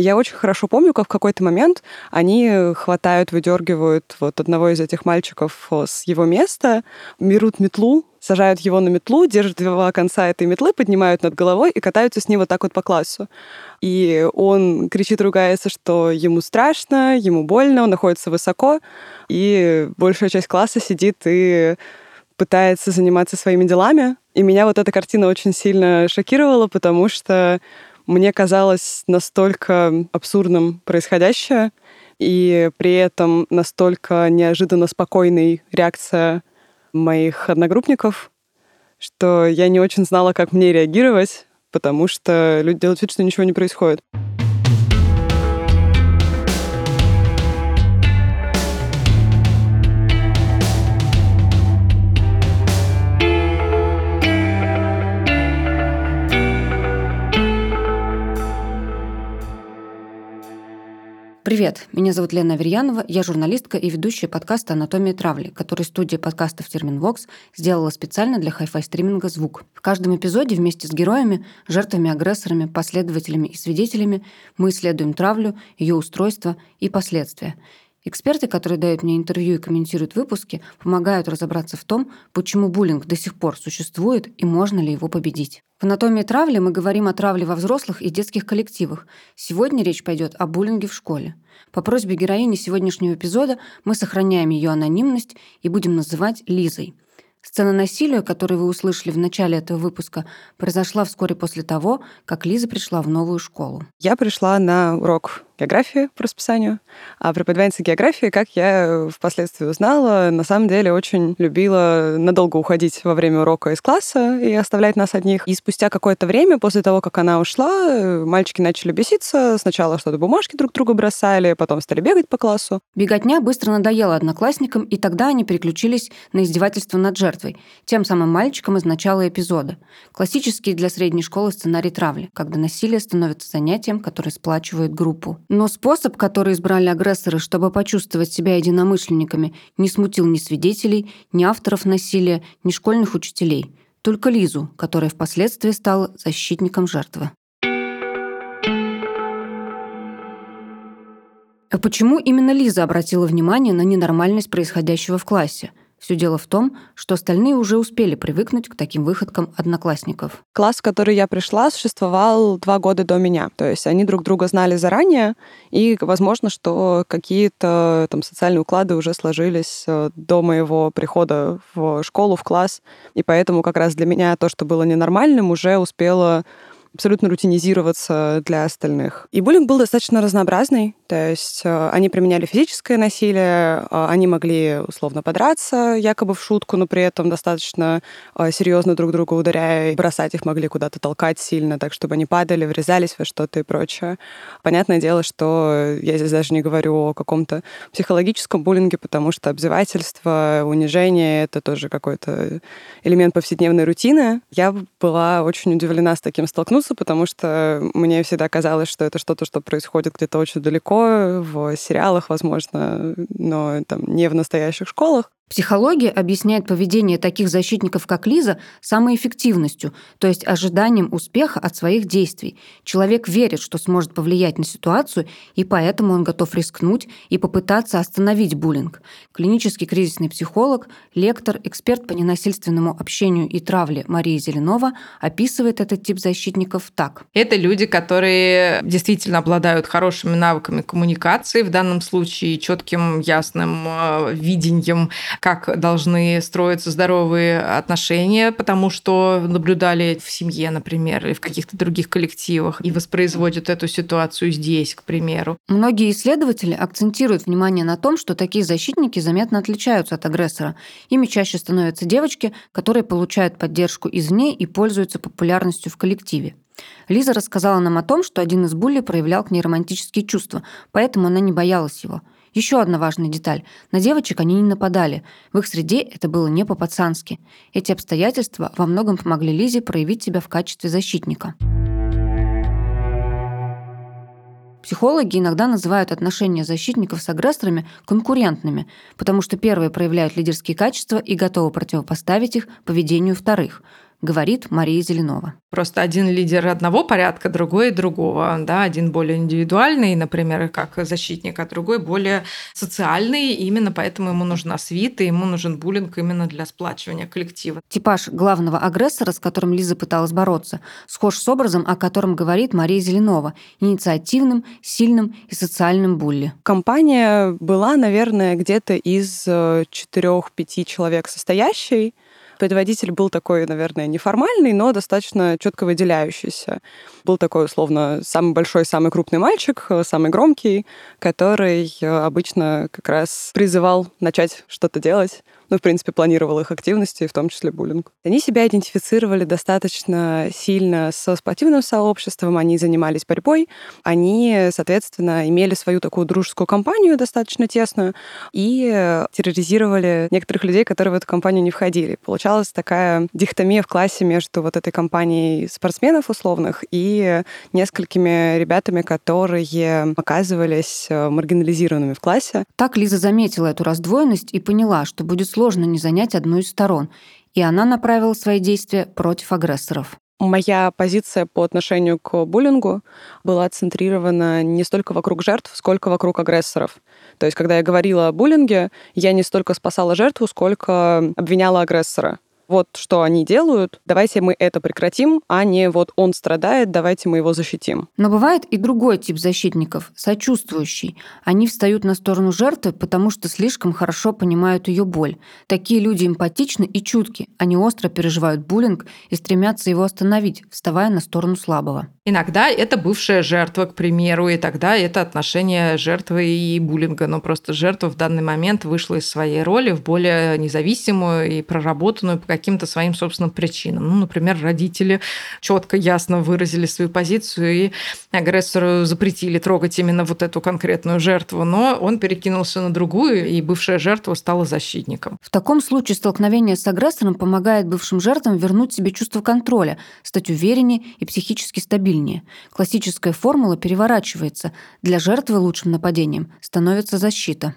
Я очень хорошо помню, как в какой-то момент они хватают, выдергивают вот одного из этих мальчиков с его места, берут метлу, сажают его на метлу, держат два конца этой метлы, поднимают над головой и катаются с ним вот так вот по классу. И он кричит, ругается, что ему страшно, ему больно, он находится высоко, и большая часть класса сидит и пытается заниматься своими делами. И меня вот эта картина очень сильно шокировала, потому что мне казалось настолько абсурдным происходящее, и при этом настолько неожиданно спокойной реакция моих одногруппников, что я не очень знала, как мне реагировать, потому что люди делают вид, что ничего не происходит. Привет, меня зовут Лена Аверьянова, я журналистка и ведущая подкаста «Анатомия травли», который студия подкастов «Терменвокс» сделала специально для хай-фай стриминга «Звук». В каждом эпизоде вместе с героями, жертвами, агрессорами, последователями и свидетелями мы исследуем травлю, ее устройство и последствия – Эксперты, которые дают мне интервью и комментируют выпуски, помогают разобраться в том, почему буллинг до сих пор существует и можно ли его победить. В «Анатомии травли» мы говорим о травле во взрослых и детских коллективах. Сегодня речь пойдет о буллинге в школе. По просьбе героини сегодняшнего эпизода мы сохраняем ее анонимность и будем называть Лизой – Сцена насилия, которую вы услышали в начале этого выпуска, произошла вскоре после того, как Лиза пришла в новую школу. Я пришла на урок географии по расписанию, а преподавательница географии, как я впоследствии узнала, на самом деле очень любила надолго уходить во время урока из класса и оставлять нас одних. И спустя какое-то время, после того, как она ушла, мальчики начали беситься. Сначала что-то бумажки друг другу бросали, потом стали бегать по классу. Беготня быстро надоела одноклассникам, и тогда они переключились на издевательство над жертвой, тем самым мальчиком из начала эпизода. Классический для средней школы сценарий травли, когда насилие становится занятием, которое сплачивает группу. Но способ, который избрали агрессоры, чтобы почувствовать себя единомышленниками, не смутил ни свидетелей, ни авторов насилия, ни школьных учителей. Только Лизу, которая впоследствии стала защитником жертвы. А почему именно Лиза обратила внимание на ненормальность происходящего в классе – все дело в том, что остальные уже успели привыкнуть к таким выходкам одноклассников. Класс, в который я пришла, существовал два года до меня. То есть они друг друга знали заранее, и возможно, что какие-то там социальные уклады уже сложились э, до моего прихода в школу, в класс. И поэтому как раз для меня то, что было ненормальным, уже успело абсолютно рутинизироваться для остальных. И буллинг был достаточно разнообразный, то есть э, они применяли физическое насилие, э, они могли условно подраться, якобы в шутку, но при этом достаточно э, серьезно друг друга ударяя, бросать их могли куда-то толкать сильно, так чтобы они падали, врезались во что-то и прочее. Понятное дело, что я здесь даже не говорю о каком-то психологическом буллинге, потому что обзывательство, унижение — это тоже какой-то элемент повседневной рутины. Я была очень удивлена с таким столкнуться, столкнуться, потому что мне всегда казалось, что это что-то, что происходит где-то очень далеко, в сериалах, возможно, но там не в настоящих школах. Психология объясняет поведение таких защитников, как Лиза, самой эффективностью, то есть ожиданием успеха от своих действий. Человек верит, что сможет повлиять на ситуацию, и поэтому он готов рискнуть и попытаться остановить буллинг. Клинический кризисный психолог, лектор, эксперт по ненасильственному общению и травле Мария Зеленова описывает этот тип защитников так. Это люди, которые действительно обладают хорошими навыками коммуникации, в данном случае четким, ясным э, видением как должны строиться здоровые отношения, потому что наблюдали в семье, например, или в каких-то других коллективах, и воспроизводят эту ситуацию здесь, к примеру. Многие исследователи акцентируют внимание на том, что такие защитники заметно отличаются от агрессора. Ими чаще становятся девочки, которые получают поддержку извне и пользуются популярностью в коллективе. Лиза рассказала нам о том, что один из булли проявлял к ней романтические чувства, поэтому она не боялась его – еще одна важная деталь. На девочек они не нападали. В их среде это было не по-пацански. Эти обстоятельства во многом помогли Лизе проявить себя в качестве защитника. Психологи иногда называют отношения защитников с агрессорами конкурентными, потому что первые проявляют лидерские качества и готовы противопоставить их поведению вторых. Говорит Мария Зеленова. Просто один лидер одного порядка, другой другого. Да? Один более индивидуальный, например, как защитник, а другой более социальный. И именно поэтому ему нужна свита, ему нужен буллинг именно для сплачивания коллектива. Типаж главного агрессора, с которым Лиза пыталась бороться, схож с образом, о котором говорит Мария Зеленова, инициативным, сильным и социальным булли. Компания была, наверное, где-то из э, четырех-пяти человек состоящей. Предводитель был такой, наверное, неформальный, но достаточно четко выделяющийся. Был такой, условно, самый большой, самый крупный мальчик, э, самый громкий, который э, обычно как раз призывал начать что-то делать ну, в принципе, планировал их активности, в том числе буллинг. Они себя идентифицировали достаточно сильно со спортивным сообществом, они занимались борьбой, они, соответственно, имели свою такую дружескую компанию достаточно тесную и терроризировали некоторых людей, которые в эту компанию не входили. Получалась такая дихотомия в классе между вот этой компанией спортсменов условных и несколькими ребятами, которые оказывались э, маргинализированными в классе. Так Лиза заметила эту раздвоенность и поняла, что будет сложно не занять одну из сторон, и она направила свои действия против агрессоров. Моя позиция по отношению к буллингу была центрирована не столько вокруг жертв, сколько вокруг агрессоров. То есть, когда я говорила о буллинге, я не столько спасала жертву, сколько обвиняла агрессора вот что они делают, давайте мы это прекратим, а не вот он страдает, давайте мы его защитим. Но бывает и другой тип защитников, сочувствующий. Они встают на сторону жертвы, потому что слишком хорошо понимают ее боль. Такие люди эмпатичны и чутки. Они остро переживают буллинг и стремятся его остановить, вставая на сторону слабого. Иногда это бывшая жертва, к примеру, и тогда это отношение жертвы и буллинга. Но просто жертва в данный момент вышла из своей роли в более независимую и проработанную по каким-то своим собственным причинам. Ну, например, родители четко, ясно выразили свою позицию и агрессору запретили трогать именно вот эту конкретную жертву, но он перекинулся на другую, и бывшая жертва стала защитником. В таком случае столкновение с агрессором помогает бывшим жертвам вернуть себе чувство контроля, стать увереннее и психически стабильнее. Классическая формула переворачивается. Для жертвы лучшим нападением становится защита.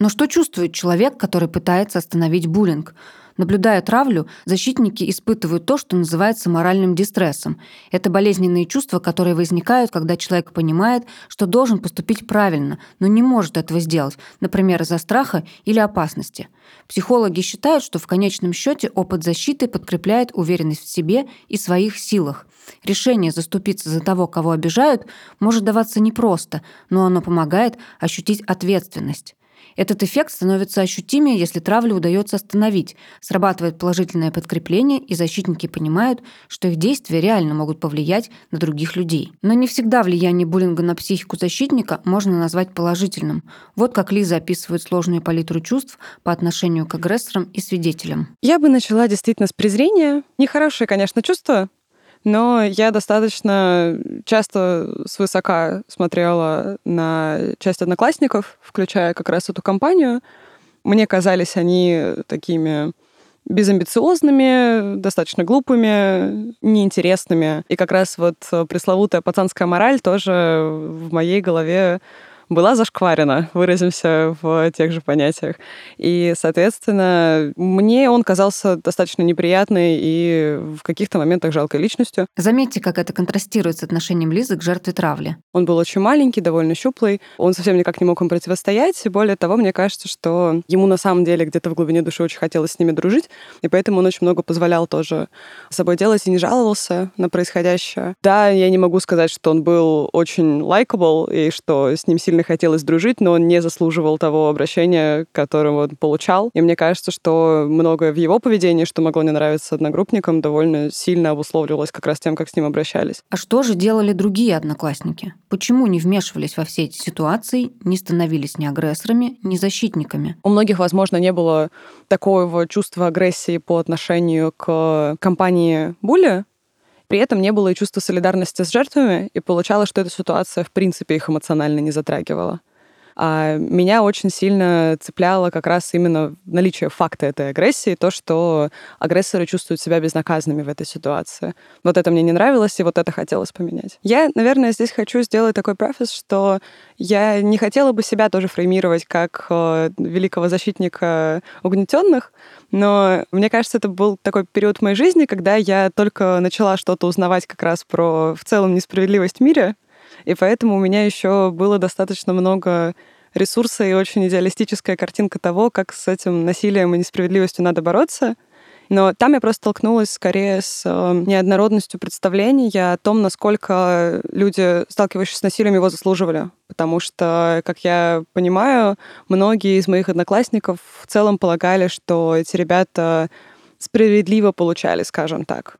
Но что чувствует человек, который пытается остановить буллинг? Наблюдая травлю, защитники испытывают то, что называется моральным дистрессом. Это болезненные чувства, которые возникают, когда человек понимает, что должен поступить правильно, но не может этого сделать, например, из-за страха или опасности. Психологи считают, что в конечном счете опыт защиты подкрепляет уверенность в себе и своих силах. Решение заступиться за того, кого обижают, может даваться непросто, но оно помогает ощутить ответственность. Этот эффект становится ощутимее, если травлю удается остановить. Срабатывает положительное подкрепление, и защитники понимают, что их действия реально могут повлиять на других людей. Но не всегда влияние буллинга на психику защитника можно назвать положительным. Вот как Лиза описывает сложную палитру чувств по отношению к агрессорам и свидетелям. Я бы начала действительно с презрения. Нехорошее, конечно, чувство, но я достаточно часто свысока смотрела на часть одноклассников, включая как раз эту компанию. Мне казались они такими безамбициозными, достаточно глупыми, неинтересными. И как раз вот пресловутая пацанская мораль тоже в моей голове была зашкварена, выразимся в тех же понятиях. И, соответственно, мне он казался достаточно неприятной и в каких-то моментах жалкой личностью. Заметьте, как это контрастирует с отношением Лизы к жертве травли. Он был очень маленький, довольно щуплый, он совсем никак не мог им противостоять. Более того, мне кажется, что ему на самом деле где-то в глубине души очень хотелось с ними дружить, и поэтому он очень много позволял тоже собой делать и не жаловался на происходящее. Да, я не могу сказать, что он был очень лайкабл и что с ним сильно хотелось дружить, но он не заслуживал того обращения, которое он получал. И мне кажется, что многое в его поведении, что могло не нравиться одногруппникам, довольно сильно обусловливалось как раз тем, как с ним обращались. А что же делали другие одноклассники? Почему не вмешивались во все эти ситуации, не становились ни агрессорами, ни защитниками? У многих, возможно, не было такого чувства агрессии по отношению к компании Були, при этом не было и чувства солидарности с жертвами, и получалось, что эта ситуация в принципе их эмоционально не затрагивала. А меня очень сильно цепляло как раз именно наличие факта этой агрессии, то, что агрессоры чувствуют себя безнаказанными в этой ситуации. Вот это мне не нравилось, и вот это хотелось поменять. Я, наверное, здесь хочу сделать такой префис, что я не хотела бы себя тоже фреймировать как э, великого защитника угнетенных, но мне кажется, это был такой период в моей жизни, когда я только начала что-то узнавать как раз про в целом несправедливость в мире, и поэтому у меня еще было достаточно много ресурса и очень идеалистическая картинка того, как с этим насилием и несправедливостью надо бороться. Но там я просто столкнулась скорее с э, неоднородностью представления о том, насколько люди, сталкивающиеся с насилием, его заслуживали. Потому что, как я понимаю, многие из моих одноклассников в целом полагали, что эти ребята справедливо получали, скажем так.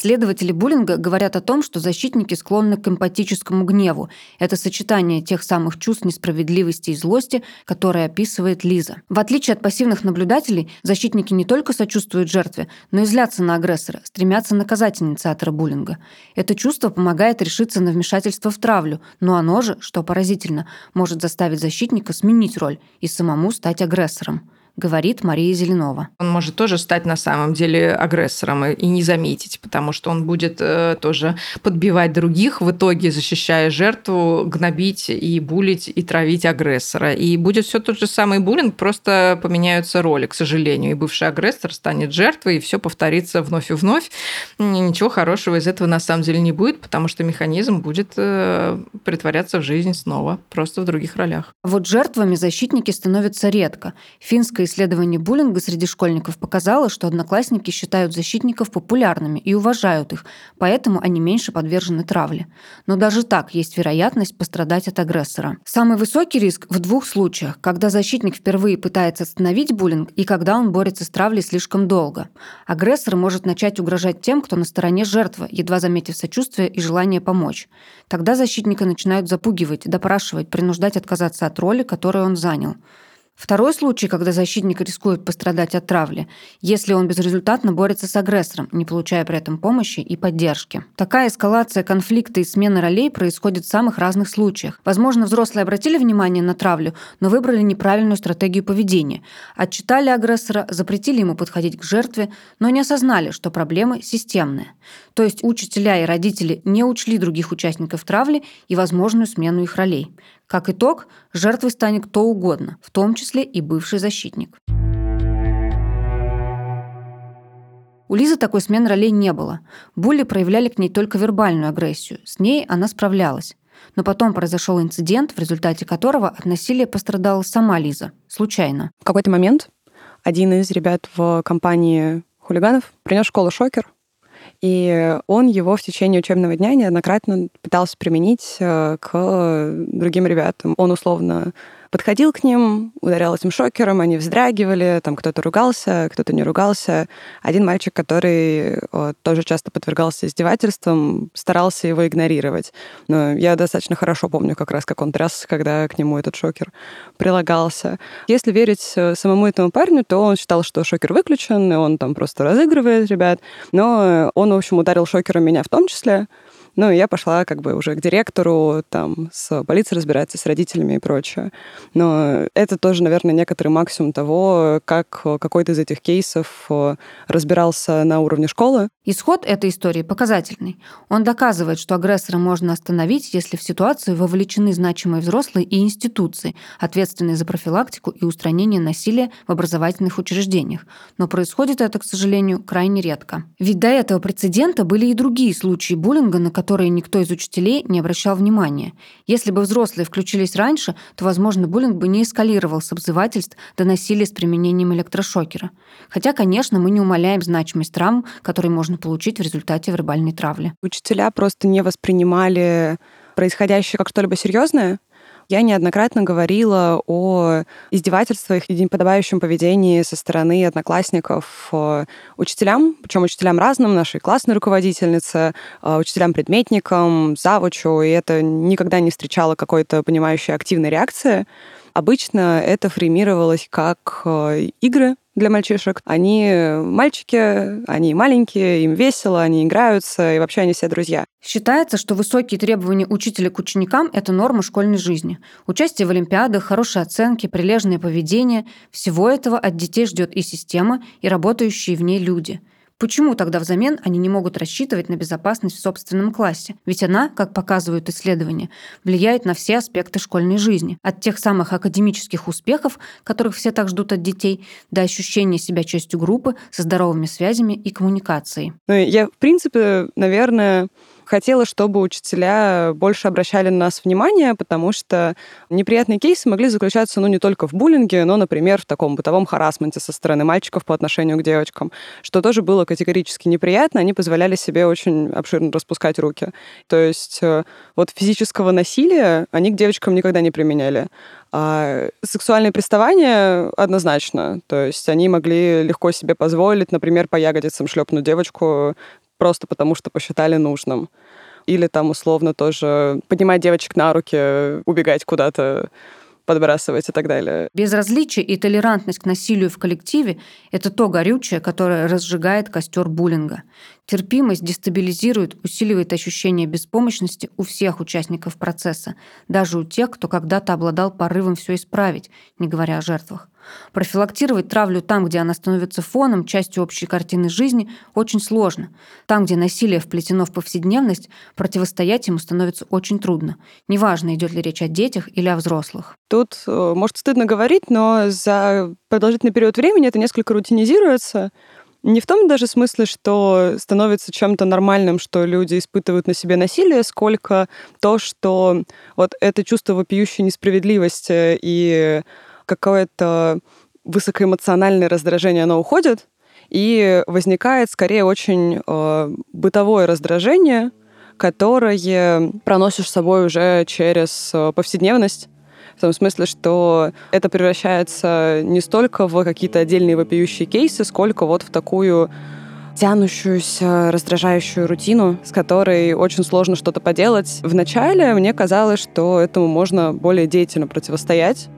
Исследователи буллинга говорят о том, что защитники склонны к эмпатическому гневу. Это сочетание тех самых чувств несправедливости и злости, которые описывает Лиза. В отличие от пассивных наблюдателей, защитники не только сочувствуют жертве, но и злятся на агрессора, стремятся наказать инициатора буллинга. Это чувство помогает решиться на вмешательство в травлю, но оно же, что поразительно, может заставить защитника сменить роль и самому стать агрессором говорит Мария Зеленова. Он может тоже стать на самом деле агрессором и не заметить, потому что он будет э, тоже подбивать других, в итоге защищая жертву, гнобить и булить и травить агрессора. И будет все тот же самый буллинг, просто поменяются роли, к сожалению. И бывший агрессор станет жертвой, и все повторится вновь и вновь. И ничего хорошего из этого на самом деле не будет, потому что механизм будет э, притворяться в жизнь снова, просто в других ролях. Вот жертвами защитники становятся редко. Финская исследование буллинга среди школьников показало, что одноклассники считают защитников популярными и уважают их, поэтому они меньше подвержены травле. Но даже так есть вероятность пострадать от агрессора. Самый высокий риск в двух случаях, когда защитник впервые пытается остановить буллинг и когда он борется с травлей слишком долго. Агрессор может начать угрожать тем, кто на стороне жертвы, едва заметив сочувствие и желание помочь. Тогда защитника начинают запугивать, допрашивать, принуждать отказаться от роли, которую он занял. Второй случай, когда защитник рискует пострадать от травли, если он безрезультатно борется с агрессором, не получая при этом помощи и поддержки. Такая эскалация конфликта и смена ролей происходит в самых разных случаях. Возможно, взрослые обратили внимание на травлю, но выбрали неправильную стратегию поведения. Отчитали агрессора, запретили ему подходить к жертве, но не осознали, что проблемы системные. То есть учителя и родители не учли других участников травли и возможную смену их ролей. Как итог, жертвой станет кто угодно, в том числе и бывший защитник. У Лизы такой смены ролей не было. Булли проявляли к ней только вербальную агрессию. С ней она справлялась. Но потом произошел инцидент, в результате которого от насилия пострадала сама Лиза. Случайно. В какой-то момент один из ребят в компании хулиганов принес школу шокер, и он его в течение учебного дня неоднократно пытался применить э, к другим ребятам. Он условно подходил к ним, ударял этим шокером, они вздрагивали, там кто-то ругался, кто-то не ругался. Один мальчик, который вот, тоже часто подвергался издевательствам, старался его игнорировать. Но я достаточно хорошо помню как раз, как он трясся, когда к нему этот шокер прилагался. Если верить э, самому этому парню, то он считал, что шокер выключен, и он там просто разыгрывает ребят. Но он, в общем, ударил шокером меня в том числе. Ну, и я пошла как бы уже к директору, там, с полицией разбираться, с родителями и прочее. Но это тоже, наверное, некоторый максимум того, как какой-то из этих кейсов э, разбирался на уровне школы. Исход этой истории показательный. Он доказывает, что агрессора можно остановить, если в ситуацию вовлечены значимые взрослые и институции, ответственные за профилактику и устранение насилия в образовательных учреждениях. Но происходит это, к сожалению, крайне редко. Ведь до этого прецедента были и другие случаи буллинга, на которые никто из учителей не обращал внимания. Если бы взрослые включились раньше, то, возможно, буллинг бы не эскалировал с обзывательств до насилия с применением электрошокера. Хотя, конечно, мы не умаляем значимость травм, которые можно получить в результате вербальной травли. Учителя просто не воспринимали происходящее как что-либо серьезное, я неоднократно говорила о издевательствах и неподобающем поведении со стороны одноклассников э, учителям, причем учителям разным, нашей классной руководительнице, э, учителям-предметникам, завучу, и это никогда не встречало какой-то понимающей активной реакции. Обычно это фреймировалось как э, игры, для мальчишек. Они мальчики, они маленькие, им весело, они играются, и вообще они все друзья. Считается, что высокие требования учителя к ученикам – это норма школьной жизни. Участие в олимпиадах, хорошие оценки, прилежное поведение – всего этого от детей ждет и система, и работающие в ней люди – Почему тогда взамен они не могут рассчитывать на безопасность в собственном классе? Ведь она, как показывают исследования, влияет на все аспекты школьной жизни. От тех самых академических успехов, которых все так ждут от детей, до ощущения себя частью группы со здоровыми связями и коммуникацией. Ну, я, в принципе, наверное, хотела, чтобы учителя больше обращали на нас внимание, потому что неприятные кейсы могли заключаться, ну, не только в буллинге, но, например, в таком бытовом харасменте со стороны мальчиков по отношению к девочкам, что тоже было категорически неприятно, они позволяли себе очень обширно распускать руки. То есть э, вот физического насилия они к девочкам никогда не применяли. А сексуальные приставания однозначно. То есть они могли легко себе позволить, например, по ягодицам шлепнуть девочку просто потому, что посчитали нужным. Или там условно тоже поднимать девочек на руки, убегать куда-то подбрасывать и так далее. Безразличие и толерантность к насилию в коллективе – это то горючее, которое разжигает костер буллинга. Терпимость дестабилизирует, усиливает ощущение беспомощности у всех участников процесса, даже у тех, кто когда-то обладал порывом все исправить, не говоря о жертвах. Профилактировать травлю там, где она становится фоном, частью общей картины жизни, очень сложно. Там, где насилие вплетено в повседневность, противостоять ему становится очень трудно. Неважно, идет ли речь о детях или о взрослых. Тут, э, может, стыдно говорить, но за продолжительный период времени это несколько рутинизируется. Не в том даже смысле, что становится чем-то нормальным, что люди испытывают на себе насилие, сколько то, что вот это чувство вопиющей несправедливости и какое-то высокоэмоциональное раздражение, оно уходит, и возникает скорее очень э, бытовое раздражение, которое проносишь с собой уже через э, повседневность. В том смысле, что это превращается не столько в какие-то отдельные вопиющие кейсы, сколько вот в такую тянущуюся, раздражающую рутину, с которой очень сложно что-то поделать. Вначале мне казалось, что этому можно более деятельно противостоять,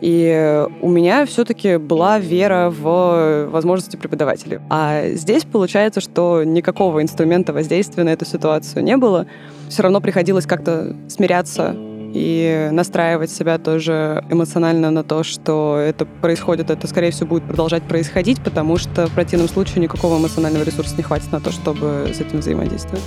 и у меня все-таки была вера в возможности преподавателей. А здесь получается, что никакого инструмента воздействия на эту ситуацию не было. Все равно приходилось как-то смиряться и настраивать себя тоже эмоционально на то, что это происходит, это, скорее всего, будет продолжать происходить, потому что в противном случае никакого эмоционального ресурса не хватит на то, чтобы с этим взаимодействовать.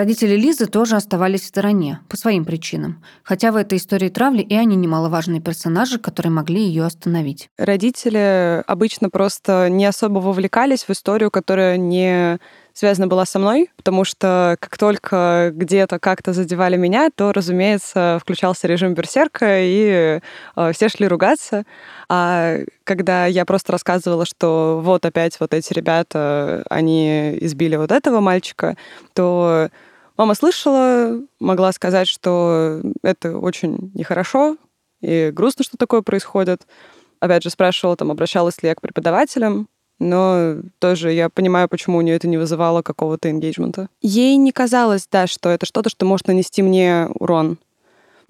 Родители Лизы тоже оставались в стороне, по своим причинам. Хотя в этой истории травли и они немаловажные персонажи, которые могли ее остановить. Родители обычно просто не особо вовлекались в историю, которая не связана была со мной, потому что как только где-то как-то задевали меня, то, разумеется, включался режим берсерка, и э, все шли ругаться. А когда я просто рассказывала, что вот опять вот эти ребята, они избили вот этого мальчика, то Мама слышала, могла сказать, что это очень нехорошо и грустно, что такое происходит. Опять же, спрашивала, там, обращалась ли я к преподавателям, но тоже я понимаю, почему у нее это не вызывало какого-то энгейджмента. Ей не казалось, да, что это что-то, что может нанести мне урон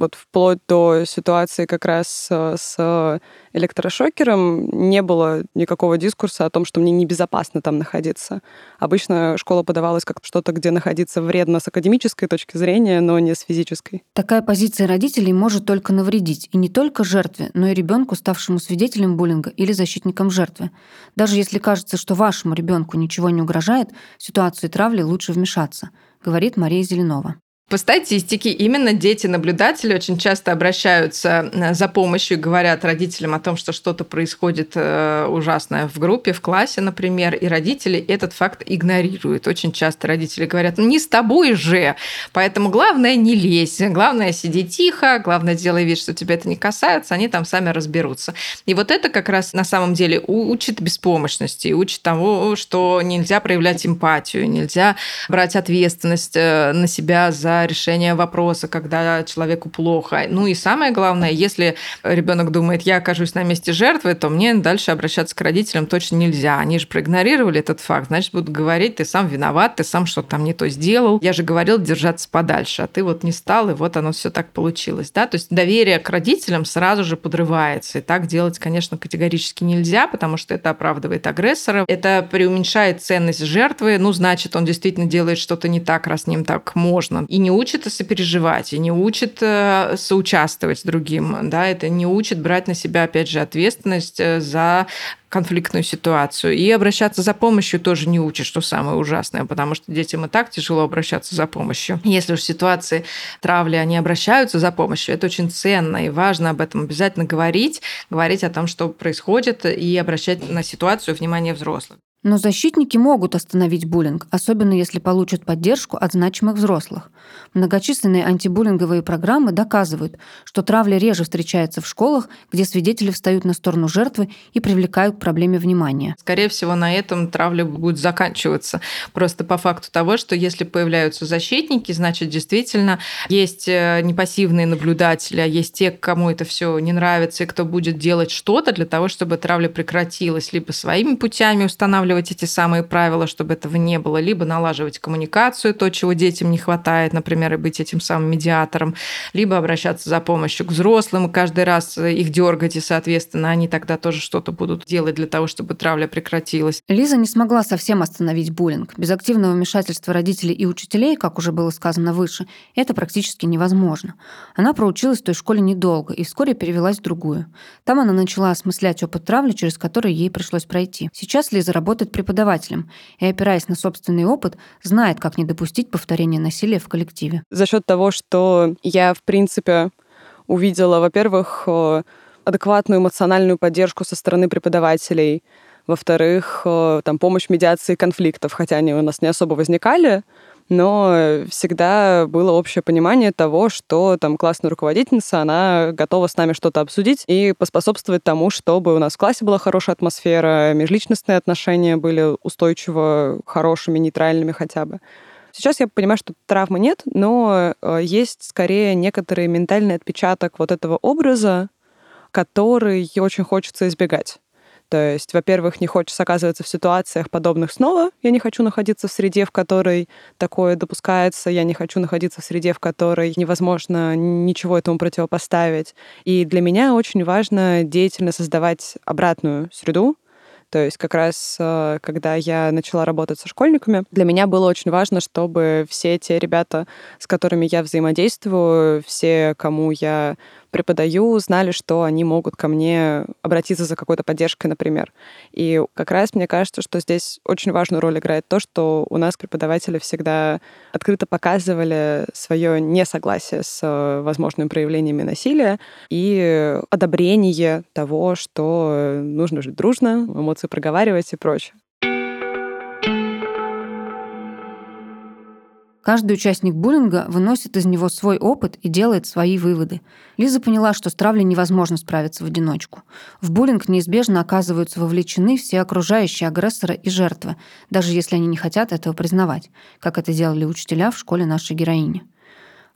вот вплоть до ситуации как раз э, с электрошокером не было никакого дискурса о том, что мне небезопасно там находиться. Обычно школа подавалась как что-то, где находиться вредно с академической точки зрения, но не с физической. Такая позиция родителей может только навредить, и не только жертве, но и ребенку, ставшему свидетелем буллинга или защитником жертвы. Даже если кажется, что вашему ребенку ничего не угрожает, в ситуацию травли лучше вмешаться, говорит Мария Зеленова. По статистике именно дети-наблюдатели очень часто обращаются э, за помощью и говорят родителям о том, что что-то происходит э, ужасное в группе, в классе, например, и родители этот факт игнорируют. Очень часто родители говорят, ну не с тобой же, поэтому главное не лезь, главное сиди тихо, главное делай вид, что тебя это не касается, они там сами разберутся. И вот это как раз на самом деле учит беспомощности, учит того, что нельзя проявлять эмпатию, нельзя брать ответственность э, на себя за для решения вопроса, когда человеку плохо. Ну и самое главное, если ребенок думает, я окажусь на месте жертвы, то мне дальше обращаться к родителям точно нельзя. Они же проигнорировали этот факт, значит, будут говорить, ты сам виноват, ты сам что-то там не то сделал. Я же говорил держаться подальше, а ты вот не стал, и вот оно все так получилось. Да? То есть доверие к родителям сразу же подрывается. И так делать, конечно, категорически нельзя, потому что это оправдывает агрессора, это преуменьшает ценность жертвы, ну, значит, он действительно делает что-то не так, раз с ним так можно. И не учит сопереживать, и не учит э, соучаствовать другим, да, это не учит брать на себя, опять же, ответственность э, за конфликтную ситуацию. И обращаться за помощью тоже не учат, что самое ужасное, потому что детям и так тяжело обращаться за помощью. Если уж в ситуации травли они обращаются за помощью, это очень ценно и важно об этом обязательно говорить, говорить о том, что происходит, и обращать на ситуацию внимание взрослых. Но защитники могут остановить буллинг, особенно если получат поддержку от значимых взрослых. Многочисленные антибуллинговые программы доказывают, что травля реже встречается в школах, где свидетели встают на сторону жертвы и привлекают к проблеме внимания. Скорее всего, на этом травля будет заканчиваться. Просто по факту того, что если появляются защитники, значит, действительно есть э, не пассивные наблюдатели, а есть те, кому это все не нравится, и кто будет делать что-то для того, чтобы травля прекратилась, либо своими путями устанавливать эти самые правила, чтобы этого не было, либо налаживать коммуникацию, то, чего детям не хватает, например, и быть этим самым медиатором, либо обращаться за помощью к взрослым, и каждый раз их дергать, и, соответственно, они тогда тоже что-то будут делать для того, чтобы травля прекратилась. Лиза не смогла совсем остановить буллинг. Без активного вмешательства родителей и учителей, как уже было сказано выше, это практически невозможно. Она проучилась в той школе недолго и вскоре перевелась в другую. Там она начала осмыслять опыт травли, через который ей пришлось пройти. Сейчас Лиза работает преподавателем и, опираясь на собственный опыт, знает, как не допустить повторения насилия в коллективе. За счет того, что я, в принципе, увидела, во-первых, э, адекватную эмоциональную поддержку со стороны преподавателей, во-вторых, э, там помощь в медиации конфликтов, хотя они у нас не особо возникали, но всегда было общее понимание того, что там классная руководительница, она готова с нами что-то обсудить и поспособствовать тому, чтобы у нас в классе была хорошая атмосфера, межличностные отношения были устойчиво хорошими, нейтральными хотя бы. Сейчас я понимаю, что травмы нет, но э, есть скорее некоторый ментальный отпечаток вот этого образа, который очень хочется избегать. То есть, во-первых, не хочется оказываться в ситуациях подобных снова. Я не хочу находиться в среде, в которой такое допускается. Я не хочу находиться в среде, в которой невозможно ничего этому противопоставить. И для меня очень важно деятельно создавать обратную среду, то есть как раз, э, когда я начала работать со школьниками, для меня было очень важно, чтобы все те ребята, с которыми я взаимодействую, все, кому я преподаю, знали, что они могут ко мне обратиться за какой-то поддержкой, например. И как раз мне кажется, что здесь очень важную роль играет то, что у нас преподаватели всегда открыто показывали свое несогласие с э, возможными проявлениями насилия и одобрение того, что нужно жить дружно, эмоции проговаривать и прочее. Каждый участник буллинга выносит из него свой опыт и делает свои выводы. Лиза поняла, что с травлей невозможно справиться в одиночку. В буллинг неизбежно оказываются вовлечены все окружающие агрессора и жертвы, даже если они не хотят этого признавать, как это делали учителя в школе нашей героини.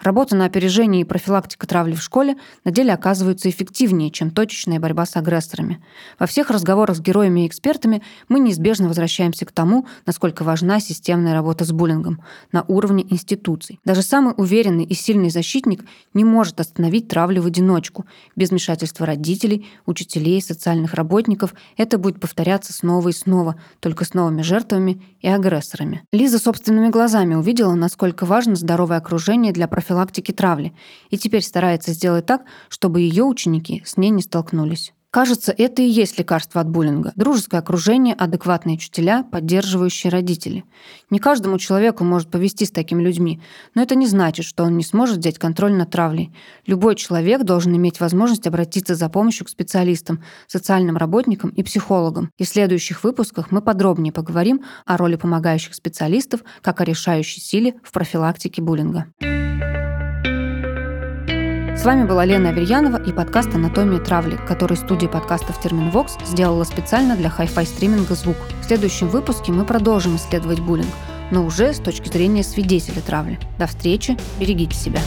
Работа на опережение и профилактика травли в школе на деле оказываются эффективнее, чем точечная борьба с агрессорами. Во всех разговорах с героями и экспертами мы неизбежно возвращаемся к тому, насколько важна системная работа с буллингом на уровне институций. Даже самый уверенный и сильный защитник не может остановить травлю в одиночку. Без вмешательства родителей, учителей, социальных работников это будет повторяться снова и снова, только с новыми жертвами и агрессорами. Лиза собственными глазами увидела, насколько важно здоровое окружение для профилактики профилактики травли и теперь старается сделать так, чтобы ее ученики с ней не столкнулись. Кажется, это и есть лекарство от буллинга. Дружеское окружение, адекватные учителя, поддерживающие родители. Не каждому человеку может повести с такими людьми, но это не значит, что он не сможет взять контроль над травлей. Любой человек должен иметь возможность обратиться за помощью к специалистам, социальным работникам и психологам. И в следующих выпусках мы подробнее поговорим о роли помогающих специалистов как о решающей силе в профилактике буллинга. С вами была Лена Аверьянова и подкаст «Анатомия травли», который студия подкастов «Терменвокс» сделала специально для хай-фай стриминга «Звук». В следующем выпуске мы продолжим исследовать буллинг. но уже с точки зрения свидетеля травли. До встречи, берегите себя.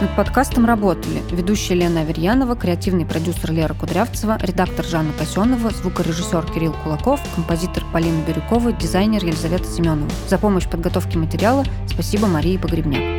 Над подкастом работали ведущая Лена Аверьянова, креативный продюсер Лера Кудрявцева, редактор Жанна Касенова, звукорежиссер Кирилл Кулаков, композитор Полина Бирюкова, дизайнер Елизавета Семенова. За помощь в подготовке материала спасибо Марии Погребняк.